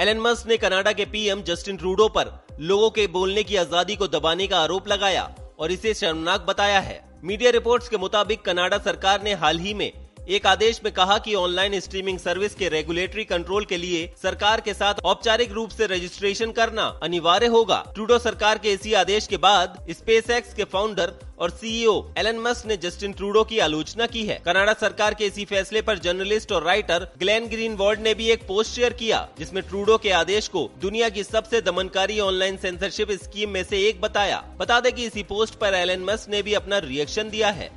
Elon Musk ने Canada के PM Justin Trudeau पर लोगों के बोलने की आज़ादी को दबाने का आरोप लगाया और इसे शर्मनाक बताया है। मीडिया रिपोर्ट्स के मुताबिक कनाडा सरकार ने हाल ही में एक आदेश में कहा कि ऑनलाइन स्ट्रीमिंग सर्विस के रेगुलेटरी कंट्रोल के लिए सरकार के साथ औपचारिक रूप से रजिस्ट्रेशन करना अनिवार्य होगा। ट्रूडो सरकार के इसी आदेश के बाद स्पेस के फाउंडर और सीईओ एलन मस्क ने जस्टिन ट्रूडो की आलोचना की है। कनाडा सरकार के इसी फैसले पर जर्नलिस्ट और राइटर ग्लेन ग्रीनवॉर्ड ने भी एक पोस्ट शेयर किया, जिसमें ट्रूडो के आदेश को दुनिया की सबसे दमनकारी ऑनलाइन सेंसरशिप स्कीम में से एक बताया। बता दें कि इसी पोस्ट पर एलन मस्क ने भी अपना रिएक्शन दिया है।